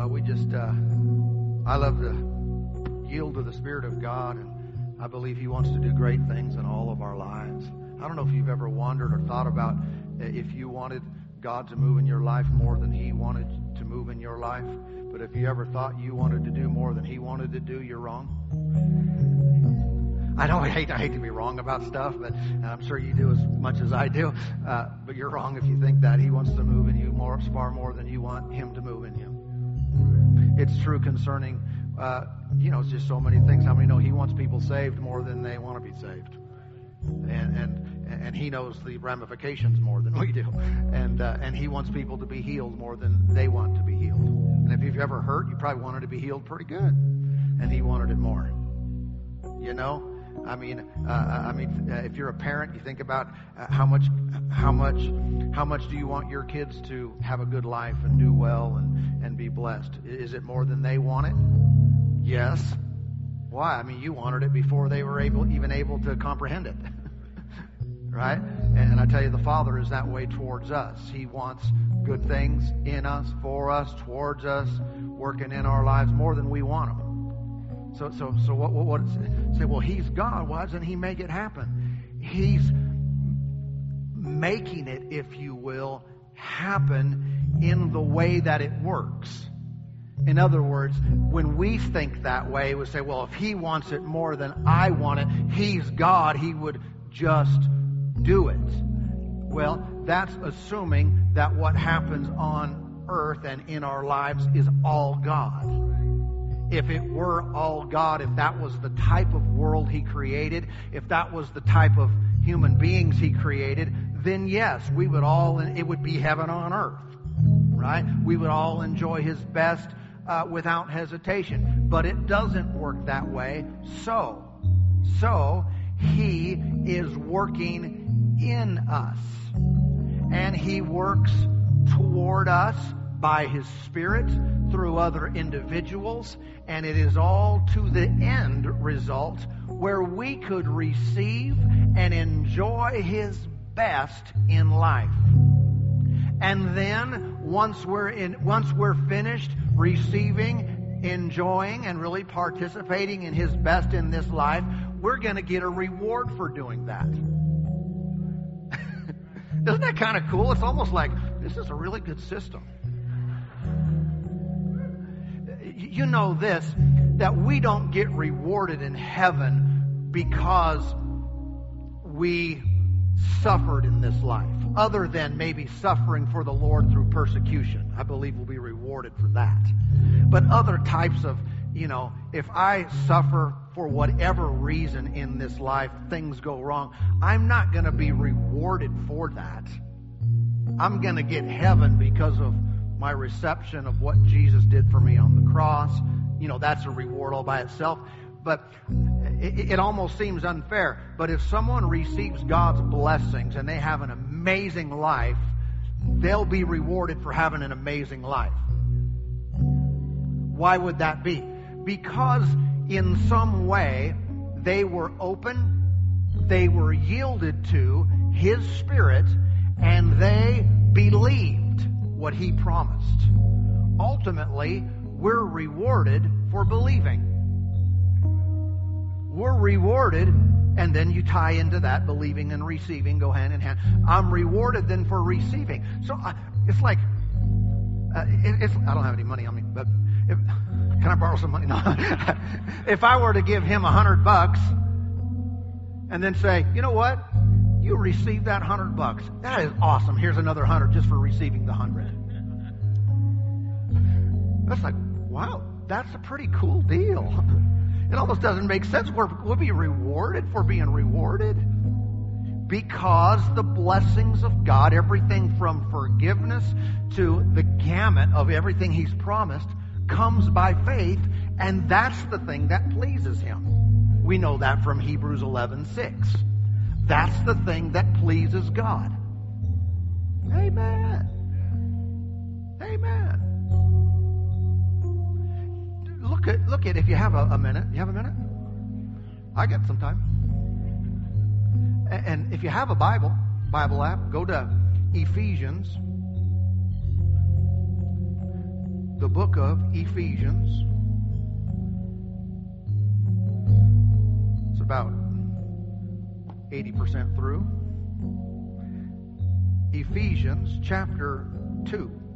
Well, we just, uh, I love to yield to the Spirit of God, and I believe He wants to do great things in all of our lives. I don't know if you've ever wondered or thought about uh, if you wanted God to move in your life more than He wanted to move in your life. But if you ever thought you wanted to do more than He wanted to do, you're wrong. I know I hate I hate to be wrong about stuff, but I'm sure you do as much as I do. Uh, but you're wrong if you think that He wants to move in you more, far more than you want Him to move in you. It's true concerning, uh, you know, just so many things. How many know He wants people saved more than they want to be saved? And and and He knows the ramifications more than we do, and uh, and He wants people to be healed more than they want to be healed. And if you've ever hurt, you probably wanted to be healed pretty good, and He wanted it more. You know, I mean, uh, I mean, uh, if you're a parent, you think about uh, how much, how much, how much do you want your kids to have a good life and do well and and be blessed? Is it more than they want it? Yes. Why? I mean, you wanted it before they were able, even able to comprehend it, right? And I tell you, the Father is that way towards us. He wants good things in us, for us, towards us, working in our lives more than we want them. So, so, so what, what, what say, well, he's God. Why doesn't he make it happen? He's making it, if you will, happen in the way that it works. In other words, when we think that way, we say, well, if he wants it more than I want it, he's God, he would just do it. Well, that's assuming that what happens on earth and in our lives is all God if it were all God, if that was the type of world He created, if that was the type of human beings He created, then yes, we would all, it would be heaven on earth, right? We would all enjoy His best uh, without hesitation. But it doesn't work that way. So, so, He is working in us. And He works toward us by His Spirit through other individuals, and it is all to the end result where we could receive and enjoy His best in life. And then once we're in, once we're finished receiving, enjoying, and really participating in His best in this life, we're going to get a reward for doing that. Isn't that kind of cool? It's almost like this is a really good system. you know this, that we don't get rewarded in heaven because we suffered in this life, other than maybe suffering for the Lord through persecution. I believe we'll be rewarded for that. But other types of, you know, if I suffer for whatever reason in this life, things go wrong, I'm not going to be rewarded for that. I'm going to get heaven because of my reception of what Jesus did for me on the cross. You know, that's a reward all by itself. But it, it, almost seems unfair. But if someone receives God's blessings and they have an amazing life, they'll be rewarded for having an amazing life. Why would that be? Because in some way they were open, they were yielded to His Spirit, and they believed what he promised. Ultimately, we're rewarded for believing. We're rewarded, and then you tie into that believing and receiving go hand in hand. I'm rewarded then for receiving. So uh, it's like, uh, I don't have any money on me, but if, can I borrow some money? No. if I were to give him a hundred bucks and then say, you know what? You received that hundred bucks. That is awesome. Here's another hundred just for receiving the hundred. That's like, wow, that's a pretty cool deal. It almost doesn't make sense. We're, we'll be rewarded for being rewarded because the blessings of God, everything from forgiveness to the gamut of everything He's promised, comes by faith, and that's the thing that pleases Him. We know that from Hebrews 11 6. That's the thing that pleases God. Amen. Amen. Look at look at if you have a, a minute. You have a minute? I got some time. And, and if you have a Bible, Bible app, go to Ephesians the book of Ephesians. It's about 80% through. Ephesians chapter 2.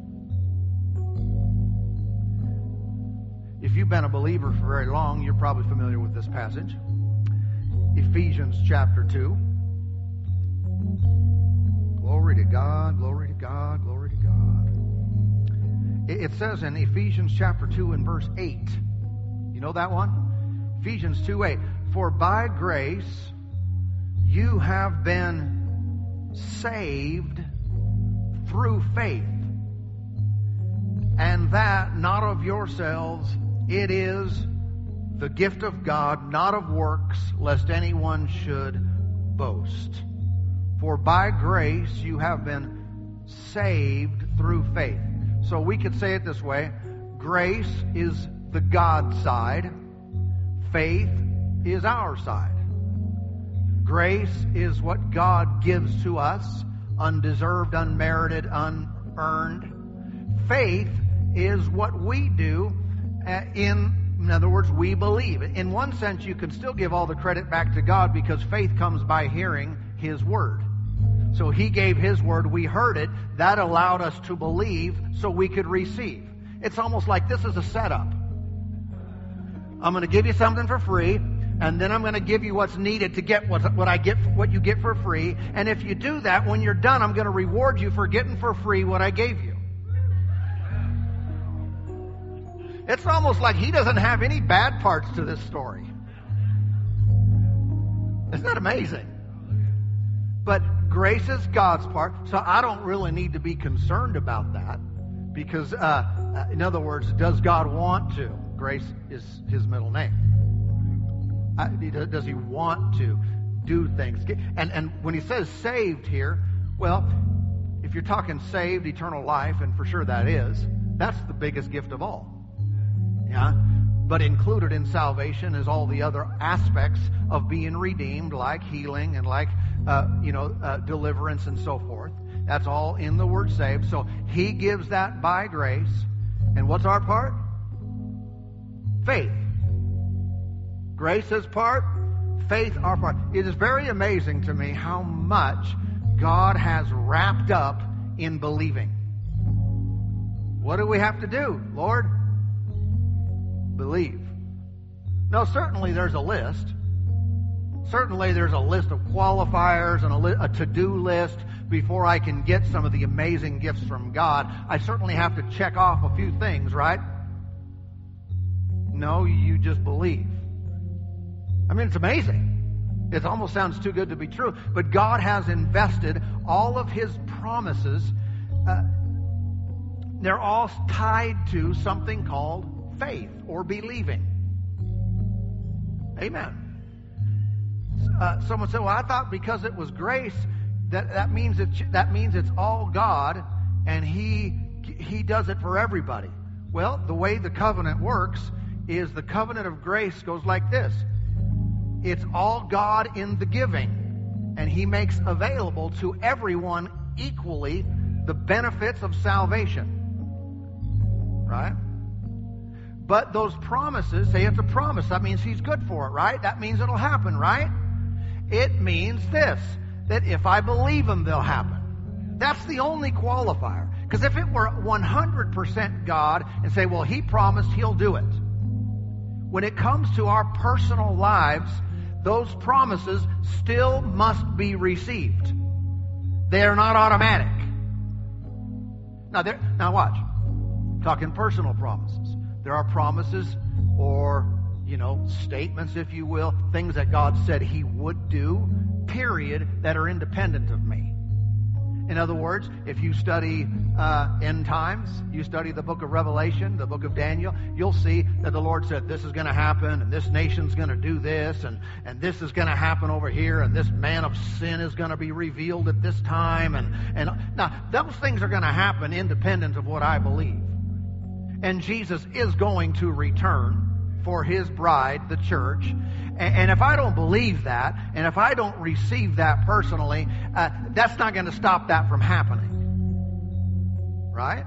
If you've been a believer for very long, you're probably familiar with this passage. Ephesians chapter 2. Glory to God, glory to God, glory to God. It says in Ephesians chapter 2 and verse 8. You know that one? Ephesians 2 8. For by grace you have been saved through faith. And that not of yourselves, it is the gift of God, not of works, lest anyone should boast. For by grace you have been saved through faith. So we could say it this way grace is the God side, faith is our side. Grace is what God gives to us, undeserved, unmerited, unearned. Faith is what we do Uh, in in other words, we believe. In one sense, you can still give all the credit back to God because faith comes by hearing His Word. So He gave His Word, we heard it, that allowed us to believe so we could receive. It's almost like this is a setup. I'm going to give you something for free, and then I'm going to give you what's needed to get what, what I get, what you get for free. And if you do that, when you're done, I'm going to reward you for getting for free what I gave you. It's almost like he doesn't have any bad parts to this story. Isn't that amazing? But grace is God's part, so I don't really need to be concerned about that. Because, uh, uh in other words, does God want to? Grace is his middle name. Uh, does he want to do things? And, and when he says saved here, well, if you're talking saved, eternal life, and for sure that is, that's the biggest gift of all. Yeah? But included in salvation is all the other aspects of being redeemed, like healing and like, uh, you know, uh, deliverance and so forth. That's all in the word saved. So he gives that by grace. And what's our part? Faith. Grace is part, faith our part. It is very amazing to me how much God has wrapped up in believing. What do we have to do, Lord? Believe. Now, certainly there's a list. Certainly there's a list of qualifiers and a, li- a to-do list before I can get some of the amazing gifts from God. I certainly have to check off a few things, right? No, you just believe. I mean, it's amazing. It almost sounds too good to be true. But God has invested all of His promises. Uh, they're all tied to something called faith or believing. Amen. Uh, someone said, "Well, I thought because it was grace that that means it that means it's all God and He He does it for everybody." Well, the way the covenant works is the covenant of grace goes like this: It's all God in the giving, and He makes available to everyone equally the benefits of salvation. Right? But those promises say it's a promise. That means he's good for it, right? That means it'll happen, right? It means this that if I believe them, they'll happen. That's the only qualifier. Because if it were 100% God and say, well, he promised he'll do it. When it comes to our personal lives, those promises still must be received. They are not automatic. Now, now watch. talking personal promises. There are promises or, you know, statements, if you will, things that God said He would do, period, that are independent of me. In other words, if you study uh, end times, you study the book of Revelation, the book of Daniel, you'll see that the Lord said this is going to happen, and this nation's going to do this, and, and this is going to happen over here, and this man of sin is going to be revealed at this time. And, and now, those things are going to happen independent of what I believe. And Jesus is going to return for his bride, the church. And if I don't believe that, and if I don't receive that personally, uh, that's not going to stop that from happening. Right?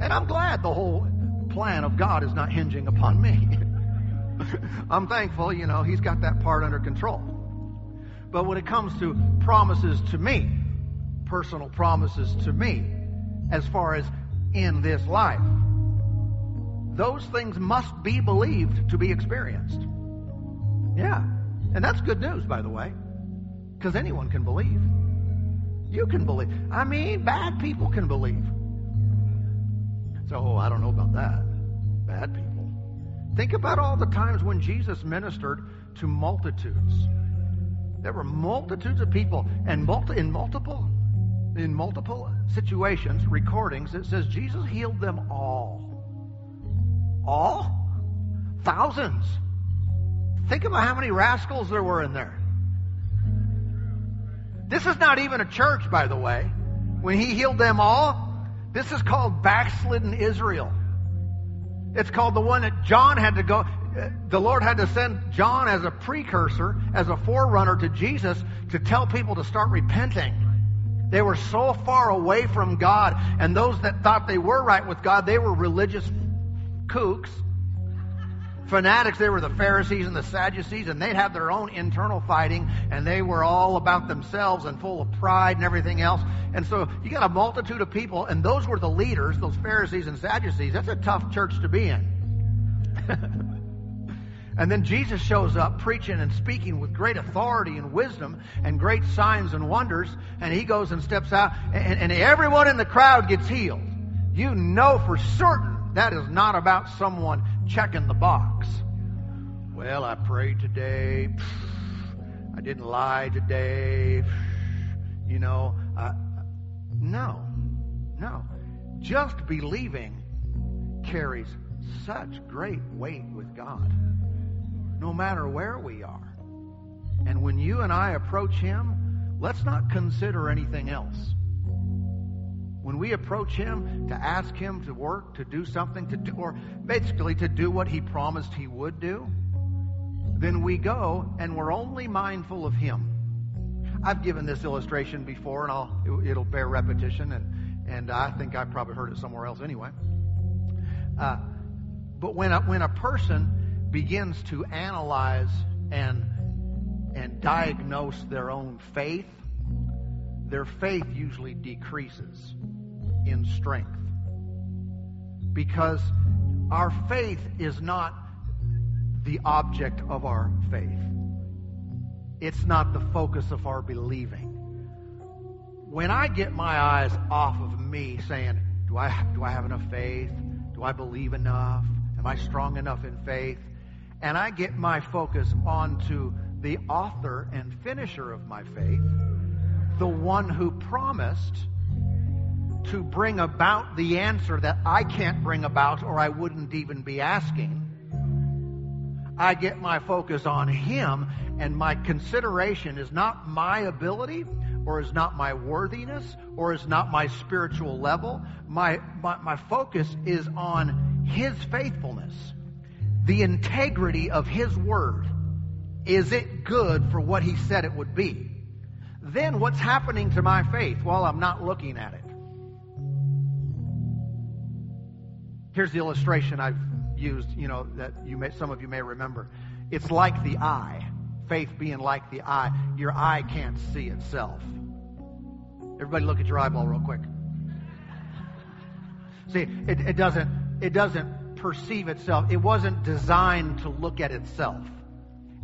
And I'm glad the whole plan of God is not hinging upon me. I'm thankful, you know, He's got that part under control. But when it comes to promises to me, personal promises to me, as far as in this life, those things must be believed to be experienced. Yeah. And that's good news, by the way, because anyone can believe. You can believe. I mean, bad people can believe. So, oh, I don't know about that. Bad people. Think about all the times when Jesus ministered to multitudes. There were multitudes of people, and multi, in multiple in multiple situations, recordings, it says Jesus healed them all. All? Thousands. Think about how many rascals there were in there. This is not even a church, by the way. When he healed them all, this is called backslidden Israel. It's called the one that John had to go, the Lord had to send John as a precursor, as a forerunner to Jesus to tell people to start repenting. They were so far away from God, and those that thought they were right with God, they were religious kooks fanatics. They were the Pharisees and the Sadducees, and they'd have their own internal fighting, and they were all about themselves and full of pride and everything else. And so you got a multitude of people, and those were the leaders, those Pharisees and Sadducees. That's a tough church to be in. and then Jesus shows up preaching and speaking with great authority and wisdom and great signs and wonders, and he goes and steps out, and, and everyone in the crowd gets healed. You know for certain that is not about someone checking the box. Well, I prayed today. I didn't lie today. You know, I, no, no. Just believing carries such great weight with God, no matter where we are. And when you and I approach Him, let's not consider anything else. When we approach Him to ask Him to work, to do something, to do, or basically to do what He promised He would do, then we go and we're only mindful of Him. I've given this illustration before, and I'll, it'll bear repetition, and, and I think I probably heard it somewhere else anyway. Uh, but when a, when a person begins to analyze and and diagnose their own faith, their faith usually decreases in strength. Because our faith is not the object of our faith. It's not the focus of our believing. When I get my eyes off of me saying, do I, do I have enough faith? Do I believe enough? Am I strong enough in faith? And I get my focus onto the author and finisher of my faith, the one who promised to bring about the answer that I can't bring about or I wouldn't even be asking. I get my focus on Him, and my consideration is not my ability, or is not my worthiness, or is not my spiritual level. My, my, my focus is on His faithfulness, the integrity of His Word. Is it good for what He said it would be? Then what's happening to my faith while I'm not looking at it? Here's the illustration I've used, you know, that you may, some of you may remember. It's like the eye. Faith being like the eye. Your eye can't see itself. Everybody look at your eyeball real quick. See, it, it doesn't, it doesn't perceive itself. It wasn't designed to look at itself.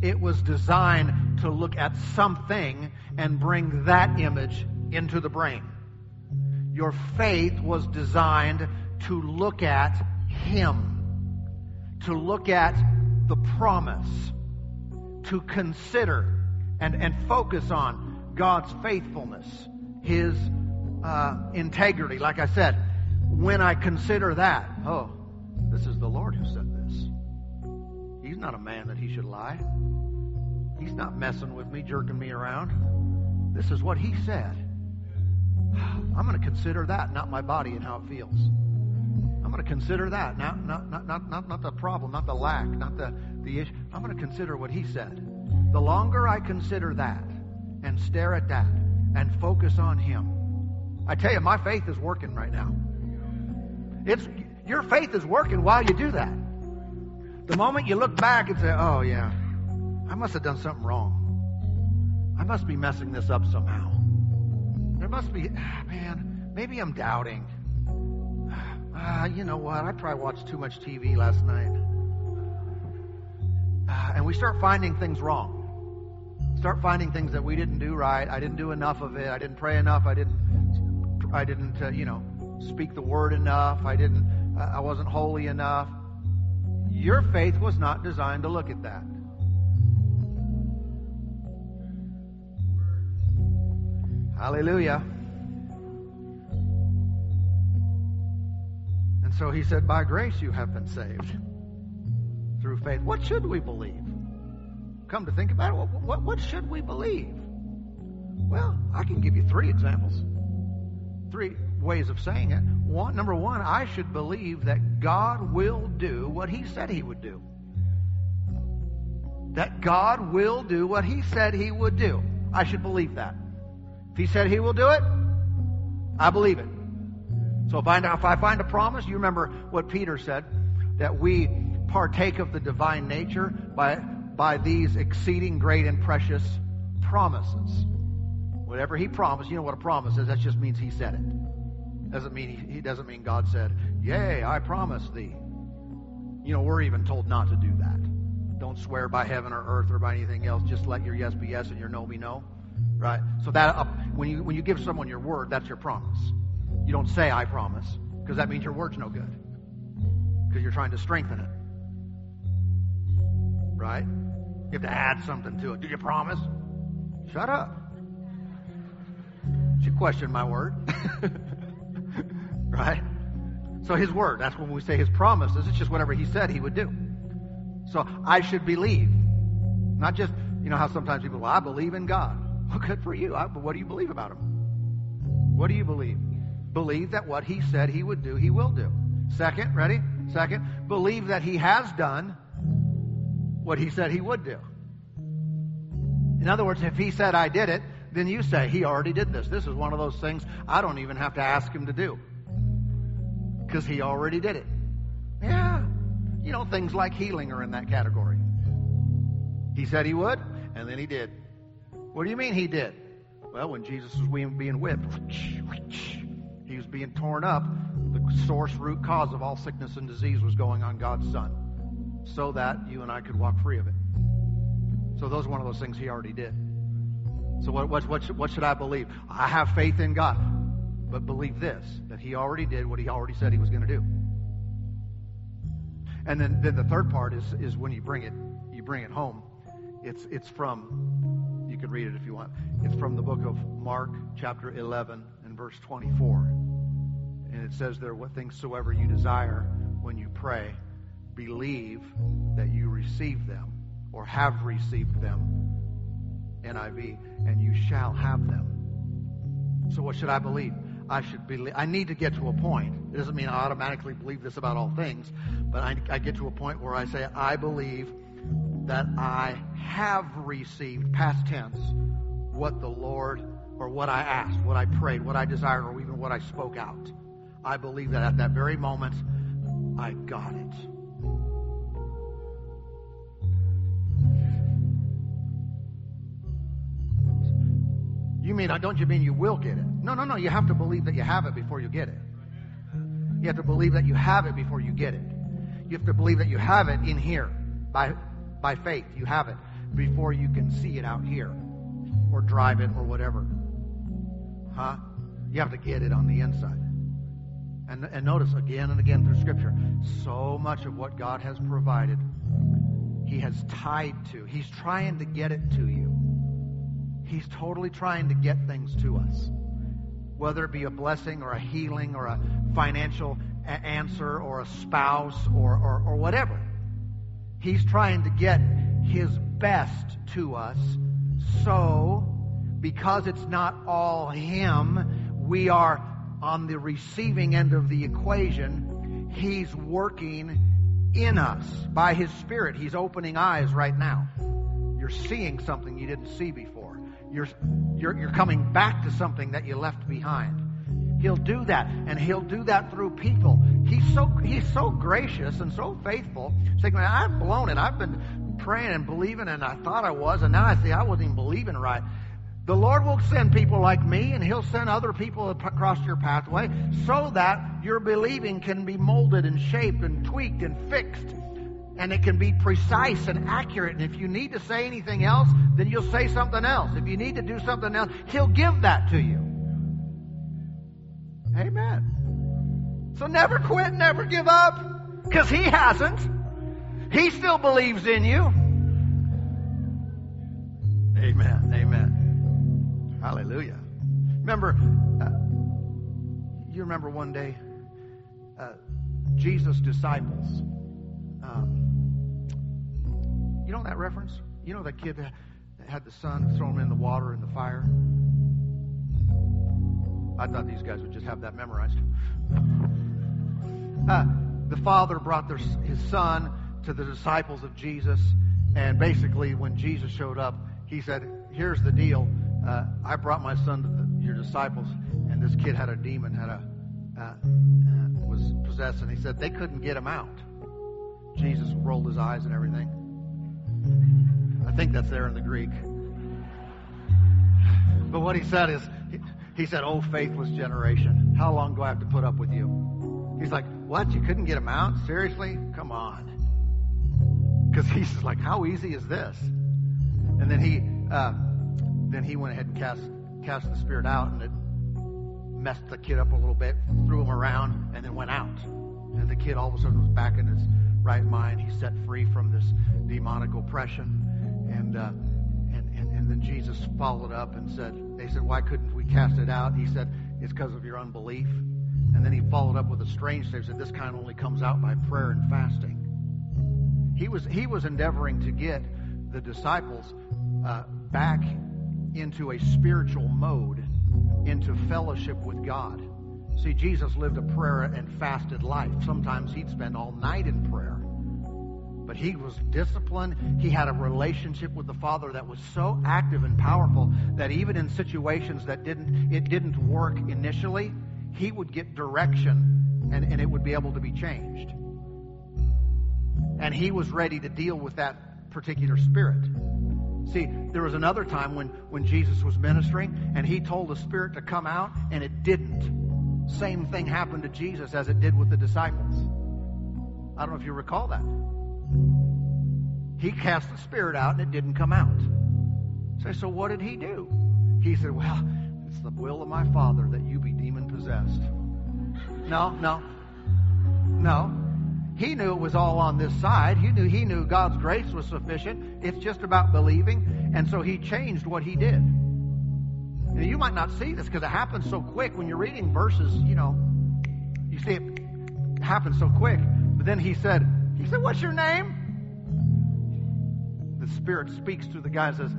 It was designed to look at something and bring that image into the brain. Your faith was designed to look at Him, to look at the promise, to consider and, and focus on God's faithfulness, His uh, integrity. Like I said, when I consider that, oh, this is the Lord who said this. He's not a man that he should lie. He's not messing with me, jerking me around. This is what he said. I'm going to consider that, not my body and how it feels. I'm going to consider that, not, not, not, not, not, not the problem, not the lack, not the, the issue. I'm going to consider what he said. The longer I consider that and stare at that and focus on him, I tell you, my faith is working right now. It's, your faith is working while you do that. The moment you look back and say, oh, yeah, I must have done something wrong. I must be messing this up somehow. There must be, ah, man, maybe I'm doubting. Ah, you know what? I probably watched too much TV last night. Ah, and we start finding things wrong. Start finding things that we didn't do right. I didn't do enough of it. I didn't pray enough. I didn't, I didn't, uh, you know, speak the word enough. I didn't, I wasn't holy enough. Your faith was not designed to look at that. Hallelujah. And so he said, By grace you have been saved through faith. What should we believe? Come to think about it, what, what, should we believe? Well, I can give you three examples, three ways of saying it. One, number one, I should believe that God will do what He said He would do. That God will do what He said He would do. I should believe that. If He said He will do it, I believe it. So if I, if I find a promise, you remember what Peter said, that we partake of the divine nature by, by these exceeding great and precious promises. Whatever he promised, you know what a promise is, that just means he said it. Doesn't mean he, doesn't mean God said, Yea, I promise thee. You know, we're even told not to do that. Don't swear by heaven or earth or by anything else. Just let your yes be yes and your no be no. Right? So that uh, when you when you give someone your word, that's your promise. You don't say I promise because that means your word's no good because you're trying to strengthen it. Right? You have to add something to it. Do you promise? Shut up. You question my word. right? So his word, that's when we say his promises, it's just whatever he said he would do. So I should believe. Not just, you know how sometimes people, well, I believe in God. Well, good for you. I, but what do you believe about him? What do you believe? Believe that what he said he would do, he will do. Second, ready? Second, believe that he has done what he said he would do. In other words, if he said, I did it, then you say, He already did this. This is one of those things I don't even have to ask Him to do. Because He already did it. Yeah. You know, things like healing are in that category. He said He would, and then He did. What do you mean He did? Well, when Jesus was being whipped, He was being torn up. The source, root cause of all sickness and disease was going on God's Son so that you and I could walk free of it. So those are one of those things he already did. So what, what, what, should, what should I believe? I have faith in God. But believe this, that he already did what he already said he was going to do. And then, then the third part is, is when you bring it, you bring it home. It's, it's from, you can read it if you want. It's from the book of Mark, chapter 11 and verse 24. And it says there, what things soever you desire when you pray, believe that you receive them or have received them. NIV, and you shall have them. So what should I believe? I should believe. I need to get to a point. It doesn't mean I automatically believe this about all things, but I, I get to a point where I say I believe that I have received, past tense, what the Lord or what I asked, what I prayed, what I desired, or even what I spoke out. I believe that at that very moment, I got it. You mean, don't you mean you will get it? No, no, no. You have to believe that you have it before you get it. You have to believe that you have it before you get it. You have to believe that you have it in here by, by faith. You have it before you can see it out here or drive it or whatever. Huh? You have to get it on the inside. And, and notice again and again through Scripture, so much of what God has provided, He has tied to. He's trying to get it to you. He's totally trying to get things to us. Whether it be a blessing or a healing or a financial a- answer or a spouse or, or, or whatever. He's trying to get his best to us. So, because it's not all him, we are on the receiving end of the equation. He's working in us by his spirit. He's opening eyes right now. You're seeing something you didn't see before. You're, you're, you're coming back to something that you left behind. He'll do that, and He'll do that through people. He's so He's so gracious and so faithful. Saying, "Man, I've blown it. I've been praying and believing, and I thought I was, and now I see I wasn't even believing right." The Lord will send people like me, and He'll send other people across your pathway so that your believing can be molded and shaped and tweaked and fixed. And it can be precise and accurate. And if you need to say anything else, then you'll say something else. If you need to do something else, He'll give that to you. Amen. So never quit, never give up, because He hasn't. He still believes in you. Amen. Amen. Hallelujah. Remember, uh, you remember one day, uh, Jesus' disciples. Um, know that reference? You know that kid that had the son throw him in the water and the fire? I thought these guys would just have that memorized. Uh, the father brought their, his son to the disciples of Jesus, and basically, when Jesus showed up, he said, Here's the deal uh, I brought my son to the, your disciples, and this kid had a demon, had a uh, uh, was possessed, and he said they couldn't get him out. Jesus rolled his eyes and everything. I think that's there in the Greek. But what he said is, he, said, "Oh, faithless generation, how long do I have to put up with you?" He's like, "What? You couldn't get him out? Seriously? Come on." Because he's like, "How easy is this?" And then he. Uh, then he went ahead and cast cast the spirit out, and it messed the kid up a little bit, threw him around, and then went out. And the kid all of a sudden was back in his right mind. He's set free from this demonic oppression, and uh, and, and and then Jesus followed up and said, they said, why couldn't we cast it out? He said, it's because of your unbelief. And then he followed up with a strange thing. Said, this kind only comes out by prayer and fasting. He was he was endeavoring to get the disciples uh, back into a spiritual mode, into fellowship with God. See, Jesus lived a prayer and fasted life. Sometimes he'd spend all night in prayer. But he was disciplined. He had a relationship with the Father that was so active and powerful that even in situations that didn't it didn't work initially, he would get direction and, and it would be able to be changed. And he was ready to deal with that particular spirit. See, there was another time when, when Jesus was ministering and he told the Spirit to come out and it didn't. Same thing happened to Jesus as it did with the disciples. I don't know if you recall that. He cast the Spirit out and it didn't come out. Say, so what did he do? He said, well, it's the will of my Father that you be demon possessed. No, no, no. He knew it was all on this side. He knew he knew God's grace was sufficient. It's just about believing. And so he changed what he did. Now, you might not see this because it happens so quick when you're reading verses, you know, you see it happen so quick. But then he said, he said, what's your name? The Spirit speaks to the guy and says,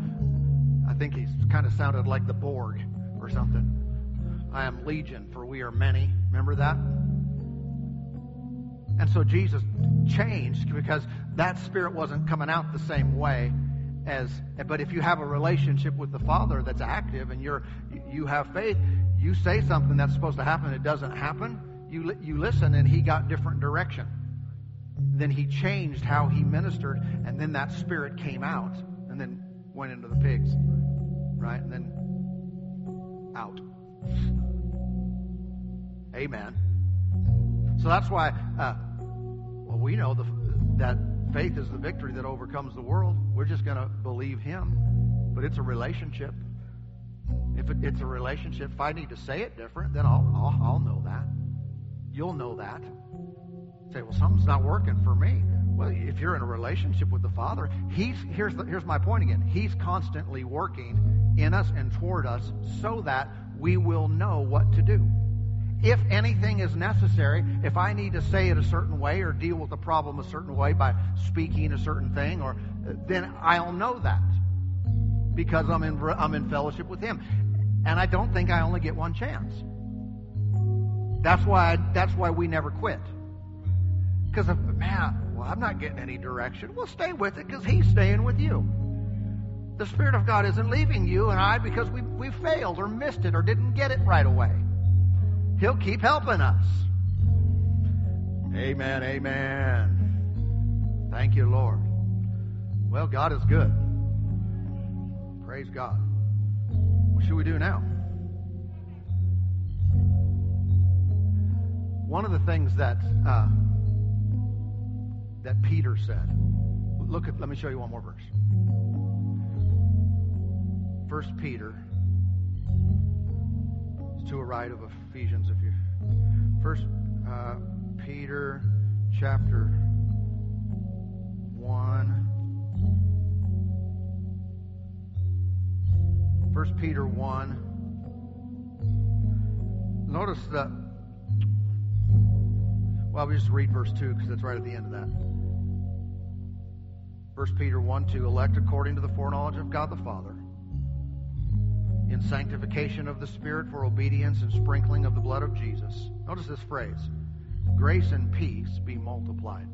I think he kind of sounded like the Borg or something. I am Legion, for we are many. Remember that? And so Jesus changed because that spirit wasn't coming out the same way as but if you have a relationship with the Father that's active and you're you have faith, you say something that's supposed to happen, it doesn't happen. You you listen, and he got different direction. Then he changed how he ministered, and then that spirit came out, and then went into the pigs, right, and then out. Amen. So that's why uh, well, we know the, that faith is the victory that overcomes the world. We're just going to believe Him. But it's a relationship. If it, it's a relationship, if I need to say it different, then I'll, I'll, I'll know that. You'll know that. Say, well, something's not working for me. Well, if you're in a relationship with the Father, He's here's the, here's my point again. He's constantly working in us and toward us so that we will know what to do if anything is necessary, if I need to say it a certain way or deal with a problem a certain way by speaking a certain thing, or then I'll know that because I'm in I'm in fellowship with Him, and I don't think I only get one chance. That's why that's why we never quit. Because man, well, I'm not getting any direction. Well, stay with it because He's staying with you. The Spirit of God isn't leaving you and I because we we failed or missed it or didn't get it right away. He'll keep helping us. Amen, amen. Thank you, Lord. Well, God is good. Praise God. What should we do now? One of the things that uh, that Peter said. Look at. Let me show you one more verse. First Peter. It's to a right of Ephesians. If you first uh, Peter chapter one. First Peter 1. Notice that. Well, we just read verse 2 because it's right at the end of that. First Peter 1 2. Elect according to the foreknowledge of God the Father, in sanctification of the Spirit for obedience and sprinkling of the blood of Jesus. Notice this phrase grace and peace be multiplied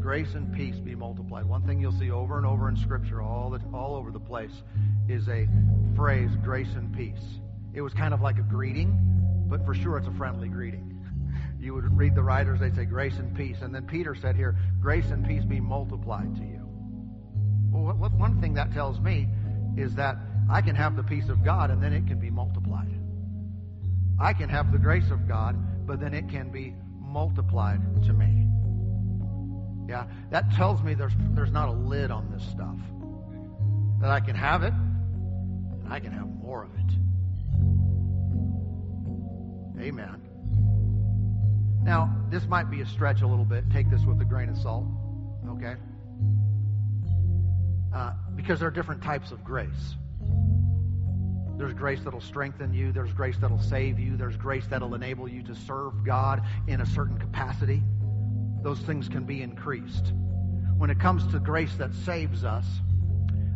grace and peace be multiplied. One thing you'll see over and over in Scripture, all the, all over the place, is a phrase, grace and peace. It was kind of like a greeting, but for sure it's a friendly greeting. You would read the writers, they'd say grace and peace. And then Peter said here, grace and peace be multiplied to you. Well, what, one thing that tells me is that I can have the peace of God and then it can be multiplied. I can have the grace of God, but then it can be multiplied to me. Yeah, that tells me there's there's not a lid on this stuff. That I can have it, and I can have more of it. Amen. Now, this might be a stretch a little bit. Take this with a grain of salt, okay? Uh, because there are different types of grace. There's grace that'll strengthen you. There's grace that'll save you. There's grace that'll enable you to serve God in a certain capacity those things can be increased. When it comes to grace that saves us,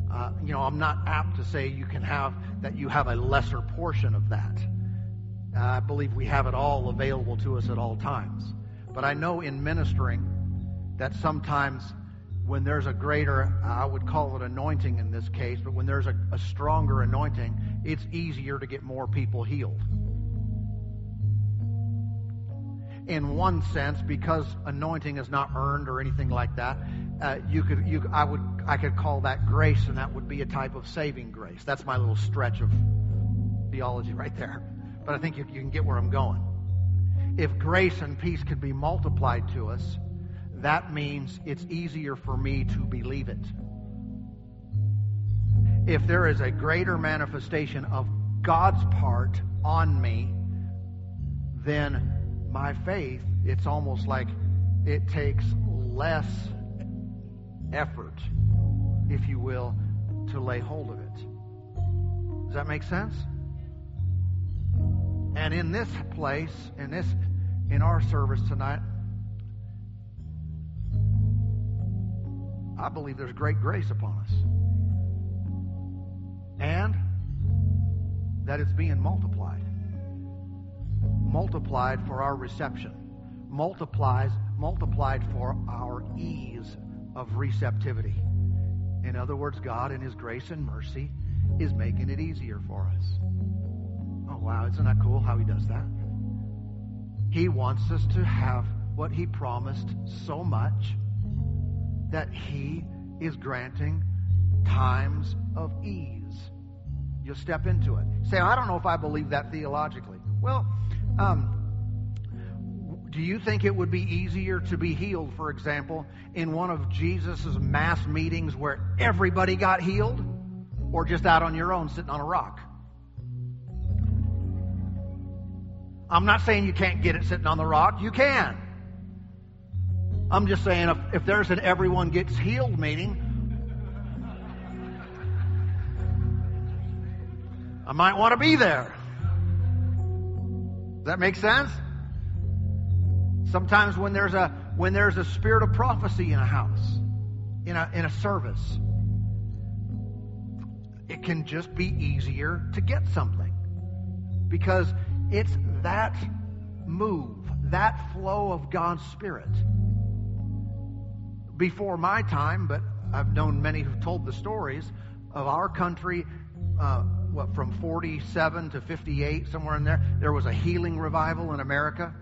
uh, you know, I'm not apt to say you can have that you have a lesser portion of that. Uh, I believe we have it all available to us at all times. But I know in ministering that sometimes when there's a greater, I would call it anointing in this case, but when there's a, a stronger anointing, it's easier to get more people healed in one sense because anointing is not earned or anything like that. Uh, you could, you, I would, I could call that grace, and that would be a type of saving grace. That's my little stretch of theology right there. But I think you, you can get where I'm going. If grace and peace could be multiplied to us, that means it's easier for me to believe it. If there is a greater manifestation of God's part on me, then my faith, it's almost like it takes less effort, if you will, to lay hold of it. Does that make sense? And in this place, in this in our service tonight, I believe there's great grace upon us. And that it's being multiplied multiplied for our reception, multiplies, multiplied for our ease of receptivity. In other words, God, in His grace and mercy, is making it easier for us. Oh, wow, isn't that cool how He does that? He wants us to have what He promised so much that He is granting times of ease. You'll step into it. Say, I don't know if I believe that theologically. Well, um, do you think it would be easier to be healed, for example, in one of Jesus' mass meetings where everybody got healed, or just out on your own sitting on a rock? I'm not saying you can't get it sitting on the rock. You can. I'm just saying if, if there's an everyone gets healed meeting, I might want to be there. Does that make sense? Sometimes when there's a when there's a spirit of prophecy in a house, in a in a service, it can just be easier to get something. Because it's that move, that flow of God's Spirit. Before my time, but I've known many who've told the stories of our country uh, what, from 47 to 58, somewhere in there, there was a healing revival in America.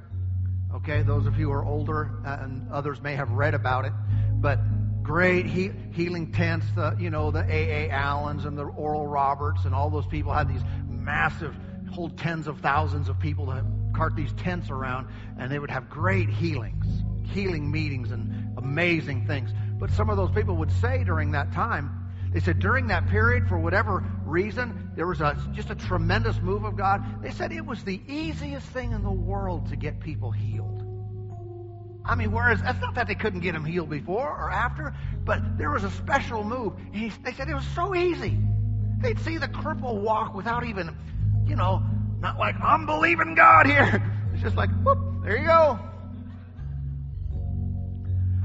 Okay, those of you who are older uh, and others may have read about it, but great he, healing tents, the, you know, the A.A. Allens and the Oral Roberts and all those people had these massive, hold tens of thousands of people to cart these tents around, and they would have great healings, healing meetings, and amazing things. But some of those people would say during that time, they said during that period, for whatever reason, there was a, just a tremendous move of God. They said it was the easiest thing in the world to get people healed. I mean, whereas that's not that they couldn't get them healed before or after, but there was a special move. He, they said it was so easy. They'd see the cripple walk without even, you know, not like, I'm believing God here. It's just like, whoop, there you go.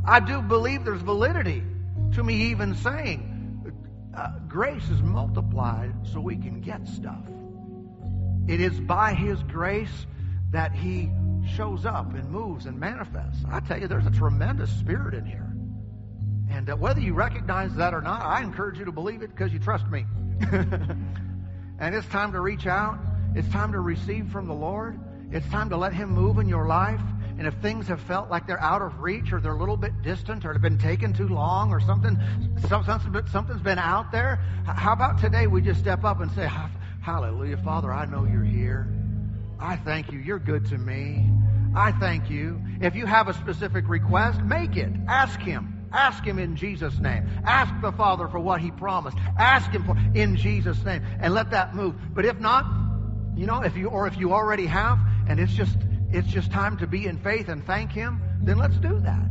I do believe there's validity to me even saying uh, grace is multiplied so we can get stuff. It is by His grace that He shows up and moves and manifests. I tell you, there's a tremendous spirit in here. And uh, whether you recognize that or not, I encourage you to believe it because you trust me. and it's time to reach out. It's time to receive from the Lord. It's time to let Him move in your life. And if things have felt like they're out of reach or they're a little bit distant or have been taken too long or something, something's been out there, how about today we just step up and say, Hallelujah, Father, I know you're here. I thank you. You're good to me. I thank you. If you have a specific request, make it. Ask Him. Ask Him in Jesus' name. Ask the Father for what He promised. Ask Him for in Jesus' name, and let that move. But if not, you know, if you or if you already have, and it's just it's just time to be in faith and thank Him, then let's do that.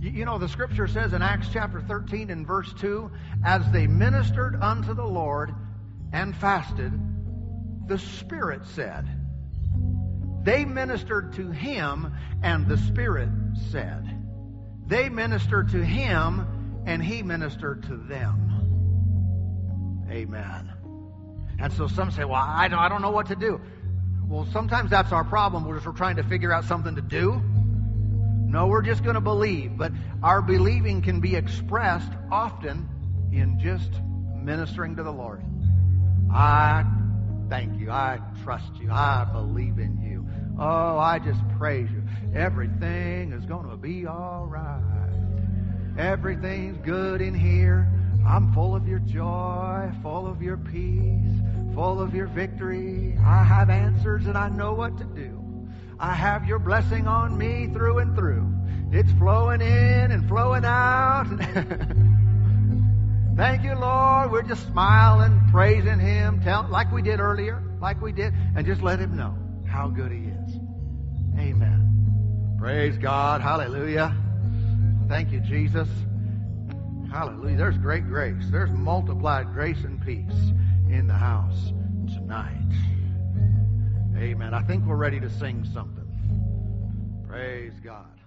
You know, the scripture says in Acts chapter 13 and verse 2 as they ministered unto the Lord and fasted, the Spirit said, They ministered to Him, and the Spirit said, They ministered to Him, and He ministered to them. Amen. And so some say, Well, I don't, I don't know what to do. Well, sometimes that's our problem. We're just we're trying to figure out something to do. No, we're just going to believe. But our believing can be expressed often in just ministering to the Lord. I thank you. I trust you. I believe in you. Oh, I just praise you. Everything is going to be all right. Everything's good in here. I'm full of your joy, full of your peace full of your victory. I have answers and I know what to do. I have your blessing on me through and through. It's flowing in and flowing out. Thank you, Lord. We're just smiling, praising Him, tell, like we did earlier, like we did, and just let Him know how good He is. Amen. Praise God. Hallelujah. Thank you, Jesus. Hallelujah. There's great grace. There's multiplied grace and peace in the house tonight. Amen. I think we're ready to sing something. Praise God.